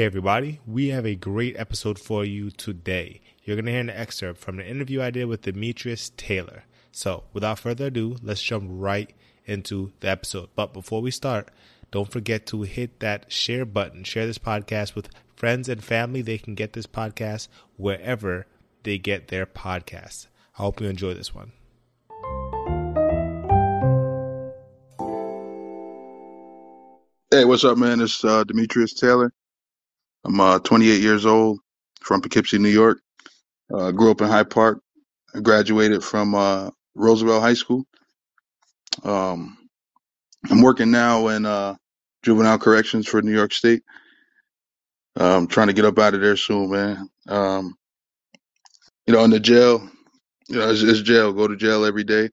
Hey, everybody, we have a great episode for you today. You're going to hear an excerpt from an interview I did with Demetrius Taylor. So, without further ado, let's jump right into the episode. But before we start, don't forget to hit that share button. Share this podcast with friends and family. They can get this podcast wherever they get their podcasts. I hope you enjoy this one. Hey, what's up, man? It's uh, Demetrius Taylor. I'm uh, 28 years old from Poughkeepsie, New York. Uh, grew up in Hyde Park. I graduated from uh, Roosevelt High School. Um, I'm working now in uh, juvenile corrections for New York State. I'm trying to get up out of there soon, man. Um, you know, in the jail, you know, it's, it's jail. Go to jail every day.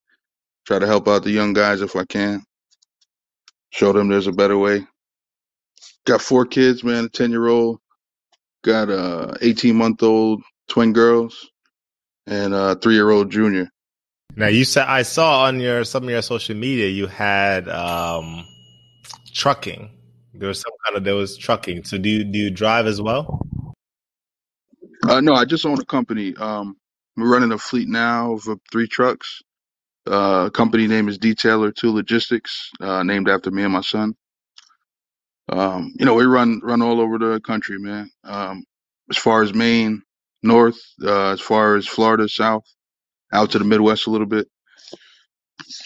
Try to help out the young guys if I can. Show them there's a better way. Got four kids, man. A 10 year old, got a 18 month old twin girls, and a three year old junior. Now you said I saw on your some of your social media you had um, trucking. There was some kind of there was trucking. So do you do you drive as well? Uh, no, I just own a company. Um, we're running a fleet now of uh, three trucks. Uh, company name is DTaylor Two Logistics, uh, named after me and my son. Um, you know, we run run all over the country, man. Um, as far as Maine, north, uh, as far as Florida, south, out to the Midwest a little bit.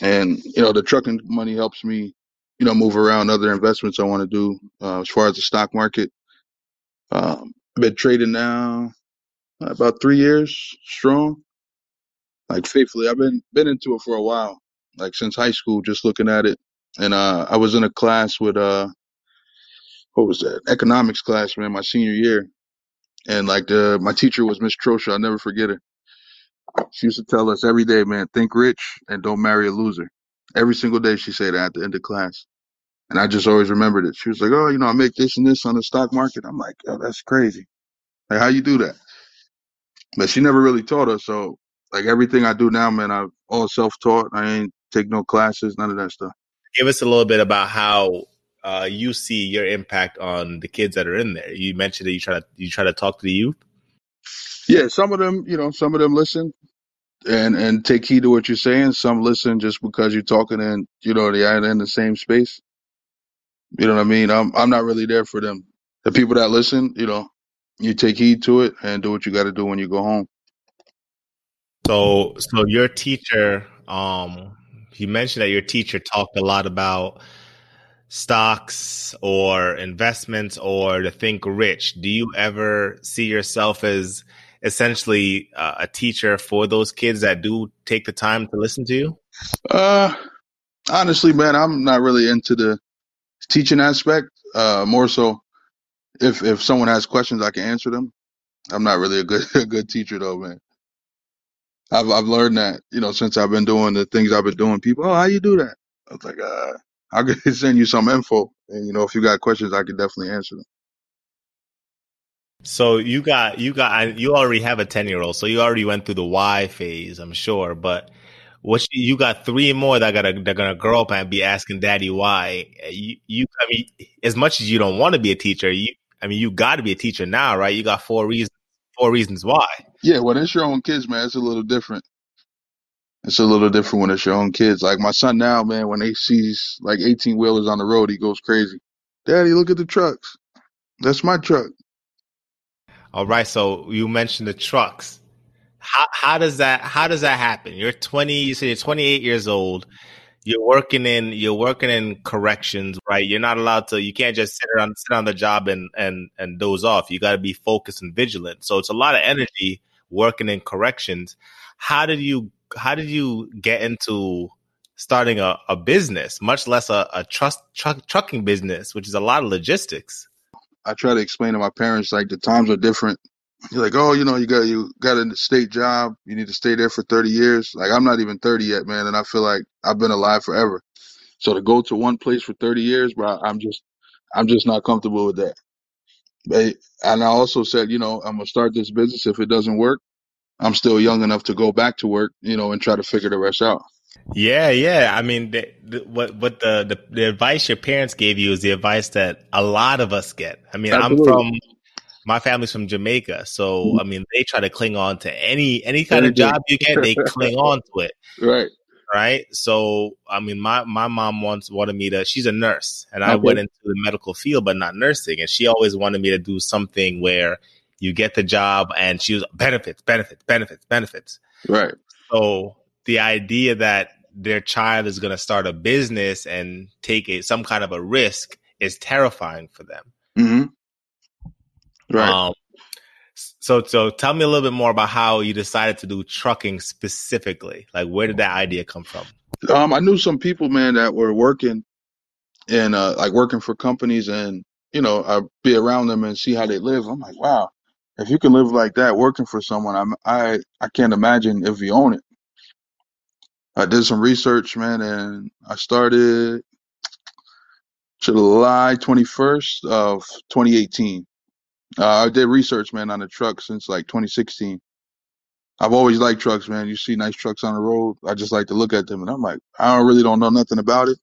And you know, the trucking money helps me, you know, move around other investments I want to do. Uh, as far as the stock market, um, I've been trading now about three years strong. Like faithfully, I've been been into it for a while, like since high school, just looking at it. And uh, I was in a class with uh, what was that economics class, man, my senior year, and like the my teacher was Miss Trosha. I'll never forget her. She used to tell us every day, man, think rich and don't marry a loser. Every single day she said that at the end of class. And I just always remembered it. She was like, Oh, you know, I make this and this on the stock market. I'm like, oh, that's crazy. Like, how you do that? But she never really taught us. So, like, everything I do now, man, I'm all self taught. I ain't take no classes, none of that stuff. Give us a little bit about how uh, you see your impact on the kids that are in there. You mentioned that you try to you try to talk to the youth. Yeah, some of them, you know, some of them listen and and take heed to what you're saying. Some listen just because you're talking and you know they are in the same space. You know what I mean? I'm I'm not really there for them. The people that listen, you know, you take heed to it and do what you got to do when you go home. So so your teacher, um, you mentioned that your teacher talked a lot about stocks or investments or to think rich. Do you ever see yourself as essentially uh, a teacher for those kids that do take the time to listen to you? Uh, honestly, man, I'm not really into the teaching aspect. Uh, more so, if if someone has questions, I can answer them. I'm not really a good a good teacher though, man. I've I've learned that you know since I've been doing the things I've been doing. People, oh, how you do that? I was like, uh, I could send you some info, and you know, if you got questions, I could definitely answer them. So you got you got you already have a ten year old, so you already went through the why phase, I'm sure. But what you, you got three more that gotta they're gonna grow up and be asking daddy why. You you I mean, as much as you don't want to be a teacher, you I mean you got to be a teacher now, right? You got four reasons four reasons why. Yeah, well, it's your own kids, man, it's a little different. It's a little different when it's your own kids. Like my son now, man, when he sees like 18 wheelers on the road, he goes crazy. Daddy, look at the trucks. That's my truck. All right. So you mentioned the trucks. How how does that how does that happen? You're 20. You say you're 28 years old. You're working in you're working in corrections, right? You're not allowed to. You can't just sit on sit on the job and and and doze off. You got to be focused and vigilant. So it's a lot of energy working in corrections. How did you how did you get into starting a, a business, much less a, a trust truck, trucking business, which is a lot of logistics? I try to explain to my parents like the times are different. You're like, oh, you know, you got you got a state job. You need to stay there for 30 years. Like I'm not even 30 yet, man, and I feel like I've been alive forever. So to go to one place for 30 years, bro, I'm just I'm just not comfortable with that. But, and I also said, you know, I'm gonna start this business. If it doesn't work, I'm still young enough to go back to work, you know, and try to figure the rest out. Yeah, yeah. I mean, the, the, what what the, the, the advice your parents gave you is the advice that a lot of us get. I mean, Absolutely. I'm from my family's from Jamaica, so mm-hmm. I mean, they try to cling on to any any kind of job you get, they cling on to it. Right. Right. So, I mean, my my mom once wanted me to. She's a nurse, and I went into the medical field, but not nursing. And she always wanted me to do something where you get the job, and she was benefits, benefits, benefits, benefits. Right. So the idea that their child is going to start a business and take a, some kind of a risk is terrifying for them. Mm-hmm. Right. Um, so, so tell me a little bit more about how you decided to do trucking specifically. Like, where did that idea come from? Um, I knew some people, man, that were working and uh, like working for companies, and you know, I'd be around them and see how they live. I'm like, wow, if you can live like that, working for someone, I'm, I I can't imagine if you own it. I did some research, man, and I started July 21st of 2018. Uh, I did research, man, on the truck since like 2016. I've always liked trucks, man. You see nice trucks on the road. I just like to look at them, and I'm like, I don't really don't know nothing about it,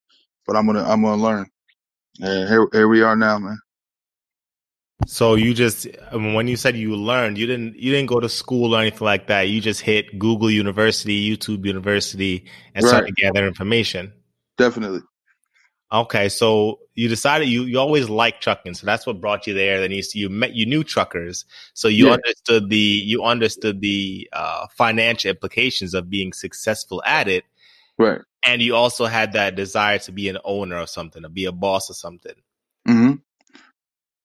but I'm gonna I'm gonna learn. And here here we are now, man. So you just when you said you learned, you didn't you didn't go to school or anything like that. You just hit Google University, YouTube University, and right. started to gather information. Definitely. Okay, so you decided you you always liked trucking, so that's what brought you there. Then you you met you knew truckers, so you yeah. understood the you understood the uh, financial implications of being successful at it, right? And you also had that desire to be an owner of something, to be a boss of something. hmm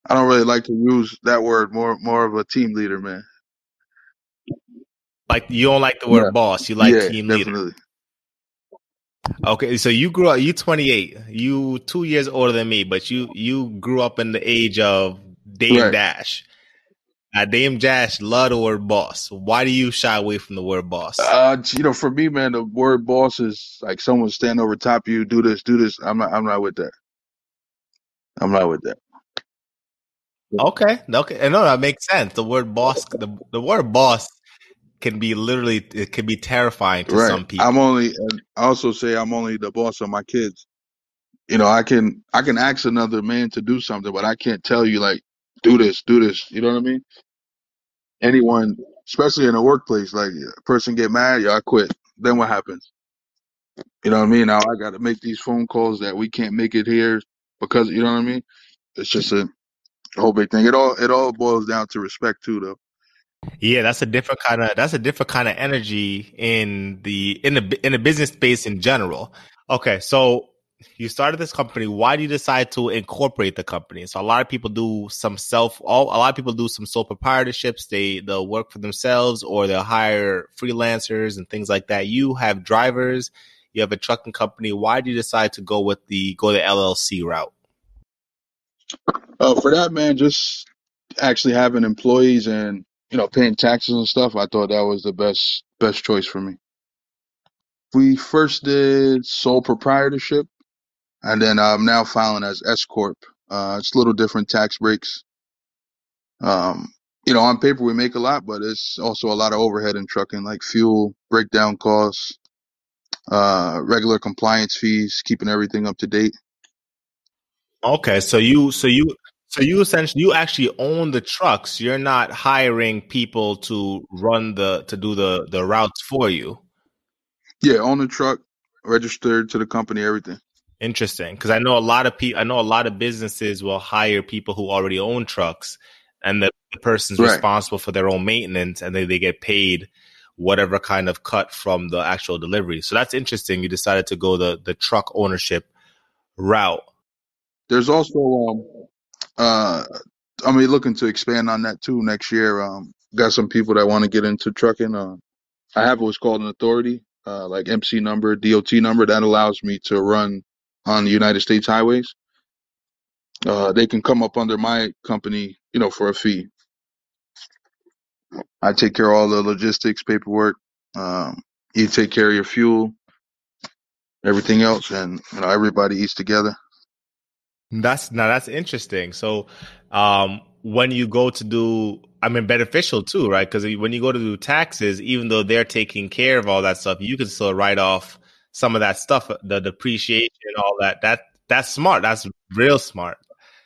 I don't really like to use that word. More more of a team leader, man. Like you don't like the word yeah. boss. You like yeah, team definitely. leader. Okay, so you grew up. You 28. You two years older than me, but you you grew up in the age of Dame right. Dash. Uh, Dame Dash love the word boss. Why do you shy away from the word boss? Uh, you know, for me, man, the word boss is like someone stand over top of you, do this, do this. I'm not. I'm not with that. I'm not with that. Okay, okay, and no, that makes sense. The word boss, the the word boss can be literally it can be terrifying to right. some people. I'm only I also say I'm only the boss of my kids. You know, I can I can ask another man to do something, but I can't tell you like do this, do this. You know what I mean? Anyone, especially in a workplace, like a person get mad, yeah, I quit. Then what happens? You know what I mean? Now I got to make these phone calls that we can't make it here because you know what I mean. It's just a whole big thing. It all it all boils down to respect too, though. Yeah, that's a different kind of that's a different kind of energy in the in the in the business space in general. Okay, so you started this company. Why do you decide to incorporate the company? So a lot of people do some self. All a lot of people do some sole proprietorships. They they'll work for themselves or they'll hire freelancers and things like that. You have drivers. You have a trucking company. Why do you decide to go with the go the LLC route? Uh, for that man, just actually having employees and you know paying taxes and stuff, I thought that was the best best choice for me. We first did sole proprietorship, and then I'm now filing as S corp. Uh, it's a little different tax breaks. Um, you know, on paper we make a lot, but it's also a lot of overhead in trucking, like fuel, breakdown costs, uh, regular compliance fees, keeping everything up to date. Okay, so you so you so you essentially you actually own the trucks. You're not hiring people to run the to do the the routes for you. Yeah, own the truck, registered to the company, everything. Interesting, because I know a lot of people. I know a lot of businesses will hire people who already own trucks, and the, the person's right. responsible for their own maintenance, and then they get paid whatever kind of cut from the actual delivery. So that's interesting. You decided to go the the truck ownership route. There's also um, uh, I mean, looking to expand on that too next year. Um, got some people that want to get into trucking. Uh, I have what's called an authority, uh, like MC number, DOT number, that allows me to run on the United States highways. Uh, they can come up under my company, you know, for a fee. I take care of all the logistics, paperwork. Um, you take care of your fuel, everything else, and you know everybody eats together. That's now that's interesting. So, um, when you go to do, I mean, beneficial too, right? Because when you go to do taxes, even though they're taking care of all that stuff, you can still write off some of that stuff, the depreciation, all that. That that's smart. That's real smart.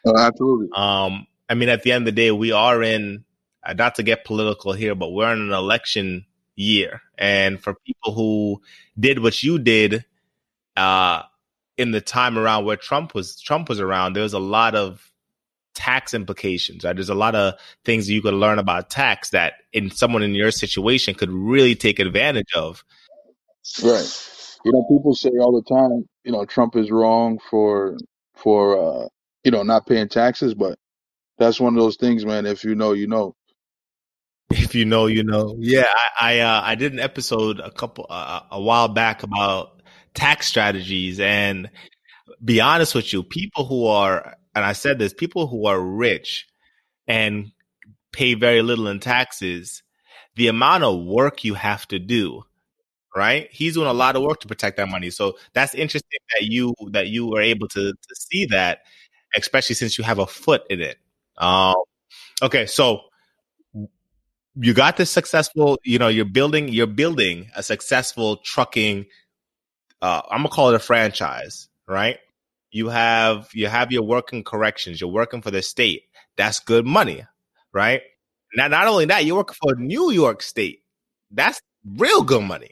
Uh, absolutely. Um, I mean, at the end of the day, we are in uh, not to get political here, but we're in an election year, and for people who did what you did, uh, in the time around where Trump was Trump was around, there was a lot of tax implications. Right? There's a lot of things you could learn about tax that in someone in your situation could really take advantage of. Right. You know, people say all the time, you know, Trump is wrong for for uh, you know not paying taxes, but that's one of those things, man. If you know, you know. If you know, you know. Yeah, I I, uh, I did an episode a couple uh, a while back about tax strategies, and be honest with you, people who are and I said this, people who are rich and pay very little in taxes, the amount of work you have to do right? He's doing a lot of work to protect that money. So that's interesting that you that you were able to to see that, especially since you have a foot in it. Um, okay, so you got this successful. You know, you're building you're building a successful trucking. Uh, I'm gonna call it a franchise, right? You have you have your working corrections. You're working for the state. That's good money, right? Now, not only that, you're working for New York State. That's real good money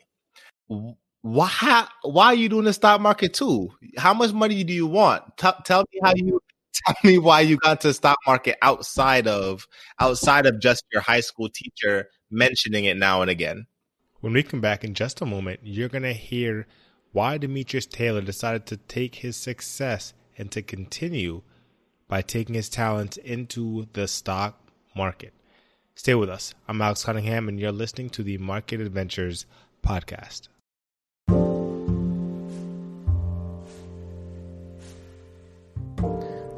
why why are you doing the stock market too? How much money do you want? T- tell me how you tell me why you got to stock market outside of outside of just your high school teacher mentioning it now and again. When we come back in just a moment, you're gonna hear why Demetrius Taylor decided to take his success and to continue by taking his talents into the stock market. Stay with us. I'm Alex Cunningham, and you're listening to the Market Adventures podcast.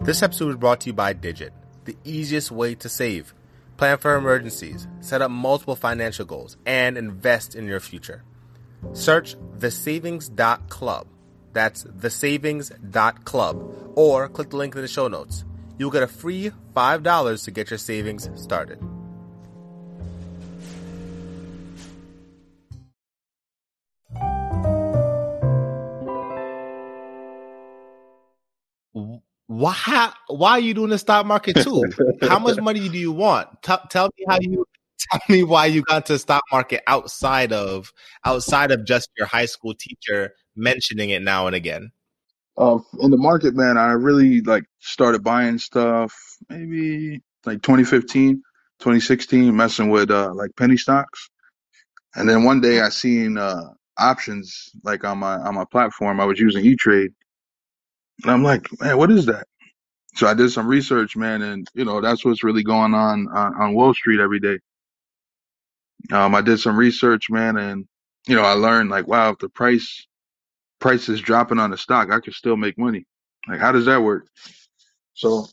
This episode is brought to you by Digit, the easiest way to save. Plan for emergencies, set up multiple financial goals, and invest in your future. Search the thesavings.club. That's the thesavings.club. Or click the link in the show notes. You'll get a free $5 to get your savings started. why why are you doing the stock market too? how much money do you want? T- tell me how you tell me why you got to stock market outside of outside of just your high school teacher mentioning it now and again. Uh, in the market, man, I really like started buying stuff maybe like 2015, 2016, messing with uh, like penny stocks. And then one day I seen uh, options like on my on my platform. I was using E Trade, and I'm like, man, what is that? So I did some research, man, and you know that's what's really going on on, on Wall Street every day. Um, I did some research, man, and you know I learned like, wow, if the price price is dropping on the stock, I could still make money. Like, how does that work? So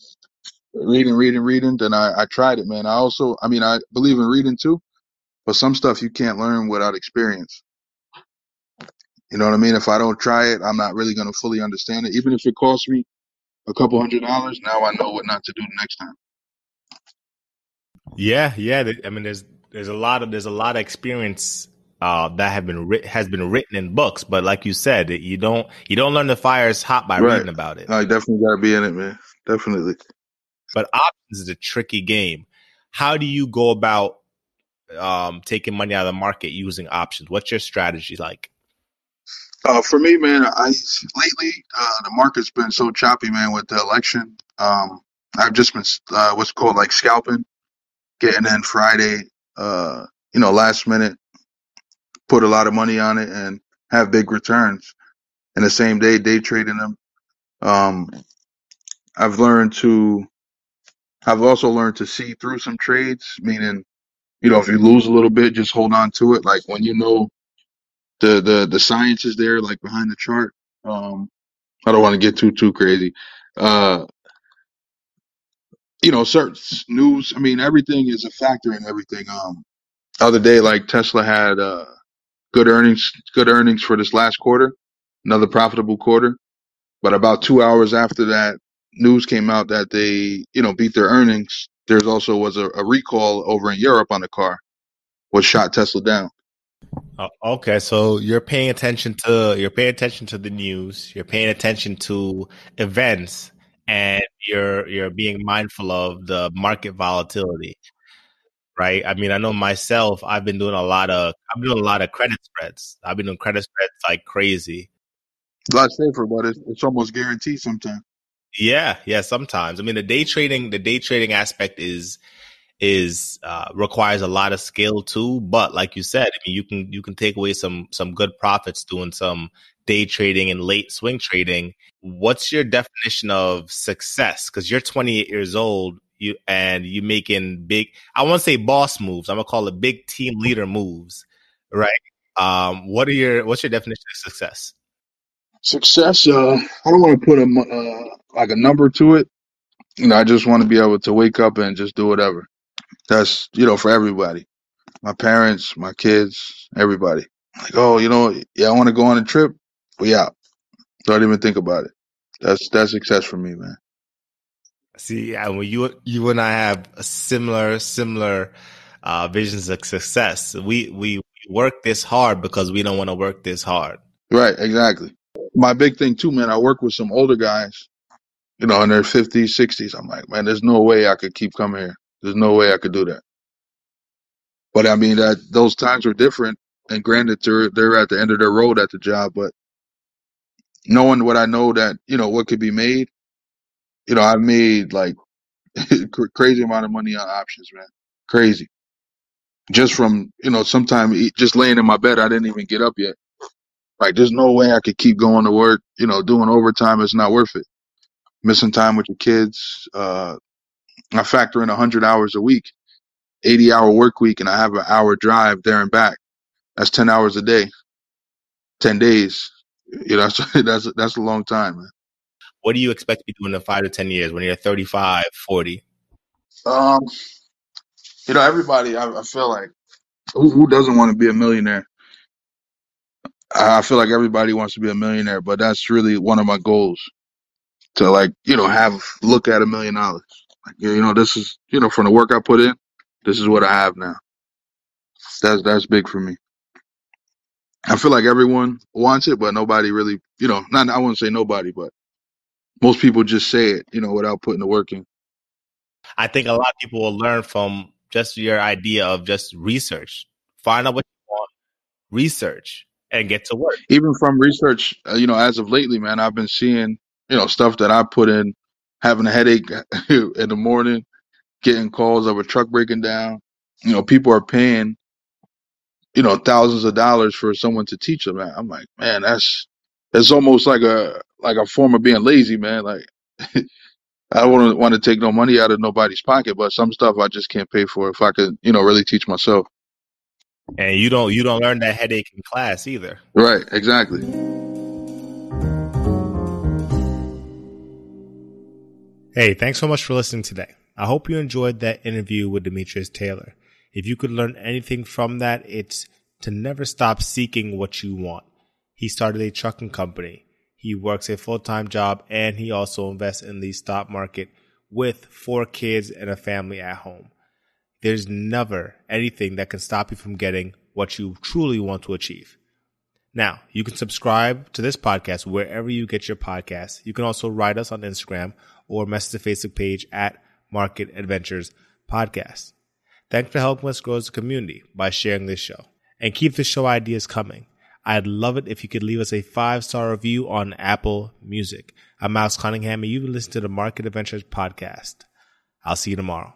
reading, reading, reading, then I, I tried it, man. I also, I mean, I believe in reading too, but some stuff you can't learn without experience. You know what I mean? If I don't try it, I'm not really going to fully understand it. Even if it costs me a couple hundred dollars, now I know what not to do next time. Yeah, yeah. I mean, there's there's a lot of there's a lot of experience uh, that have been ri- has been written in books, but like you said, you don't you don't learn the fires hot by right. reading about it. I definitely got to be in it, man. Definitely. But options is a tricky game. How do you go about um, taking money out of the market using options? What's your strategy like? Uh, for me, man, I lately uh, the market's been so choppy, man, with the election. Um, I've just been uh, what's called like scalping, getting in Friday, uh, you know, last minute, put a lot of money on it and have big returns. In the same day, day trading them. Um, I've learned to, I've also learned to see through some trades, meaning, you know, if you lose a little bit, just hold on to it. Like when you know the the the science is there, like behind the chart. Um, I don't want to get too too crazy. Uh, you know, certain news. I mean, everything is a factor in everything. Um, other day, like Tesla had uh, good earnings, good earnings for this last quarter, another profitable quarter. But about two hours after that news came out that they, you know, beat their earnings, there's also was a, a recall over in Europe on the car, which shot Tesla down. Oh, okay, so you're paying attention to you're paying attention to the news, you're paying attention to events, and you're you're being mindful of the market volatility, right? I mean, I know myself, I've been doing a lot of i've been doing a lot of credit spreads. I've been doing credit spreads like crazy. It's a lot safer, but it's, it's almost guaranteed sometimes. Yeah, yeah, sometimes. I mean, the day trading the day trading aspect is is uh, requires a lot of skill too. But like you said, I mean, you can you can take away some some good profits doing some day trading and late swing trading. What's your definition of success? Because you're 28 years old, you and you making big. I won't say boss moves. I'm gonna call it big team leader moves, right? Um, what are your what's your definition of success? Success. Uh, I don't want to put a uh, like a number to it. You know, I just want to be able to wake up and just do whatever. That's you know for everybody. My parents, my kids, everybody. Like, oh, you know, yeah, I want to go on a trip. We out. Don't even think about it. That's that's success for me, man. See, yeah, well, you you and I have a similar similar uh, visions of success. We we work this hard because we don't want to work this hard. Right, exactly. My big thing too, man. I work with some older guys, you know, in their fifties, sixties. I'm like, man, there's no way I could keep coming here. There's no way I could do that. But I mean, that those times were different. And granted, they're they're at the end of their road at the job, but knowing what I know that you know what could be made, you know, I've made like crazy amount of money on options, man. Crazy. Just from you know, sometimes just laying in my bed, I didn't even get up yet. Like, there's no way I could keep going to work. You know, doing overtime is not worth it. Missing time with your kids. Uh, I factor in 100 hours a week, 80 hour work week, and I have an hour drive there and back. That's 10 hours a day, 10 days. You know, that's that's, that's a long time, man. What do you expect to be doing in five to 10 years when you're 35, 40? Um, you know, everybody, I, I feel like, who, who doesn't want to be a millionaire? I feel like everybody wants to be a millionaire, but that's really one of my goals to like, you know, have look at a million dollars. Like, you know, this is, you know, from the work I put in, this is what I have now. That's that's big for me. I feel like everyone wants it, but nobody really, you know, not I wouldn't say nobody, but most people just say it, you know, without putting the work in. I think a lot of people will learn from just your idea of just research. Find out what you want, research, and get to work. Even from research, uh, you know, as of lately, man, I've been seeing, you know, stuff that I put in, having a headache in the morning, getting calls of a truck breaking down. You know, people are paying, you know, thousands of dollars for someone to teach them. I'm like, man, that's it's almost like a like a form of being lazy, man. Like I wouldn't want to take no money out of nobody's pocket, but some stuff I just can't pay for if I could, you know, really teach myself. And you don't you don't learn that headache in class either. Right, exactly. Hey, thanks so much for listening today. I hope you enjoyed that interview with Demetrius Taylor. If you could learn anything from that, it's to never stop seeking what you want. He started a trucking company. He works a full time job and he also invests in the stock market with four kids and a family at home. There's never anything that can stop you from getting what you truly want to achieve. Now, you can subscribe to this podcast wherever you get your podcasts. You can also write us on Instagram or message the Facebook page at Market Adventures Podcast. Thanks for helping us grow as a community by sharing this show. And keep the show ideas coming. I'd love it if you could leave us a five star review on Apple Music. I'm Miles Cunningham, and you've been listening to the Market Adventures Podcast. I'll see you tomorrow.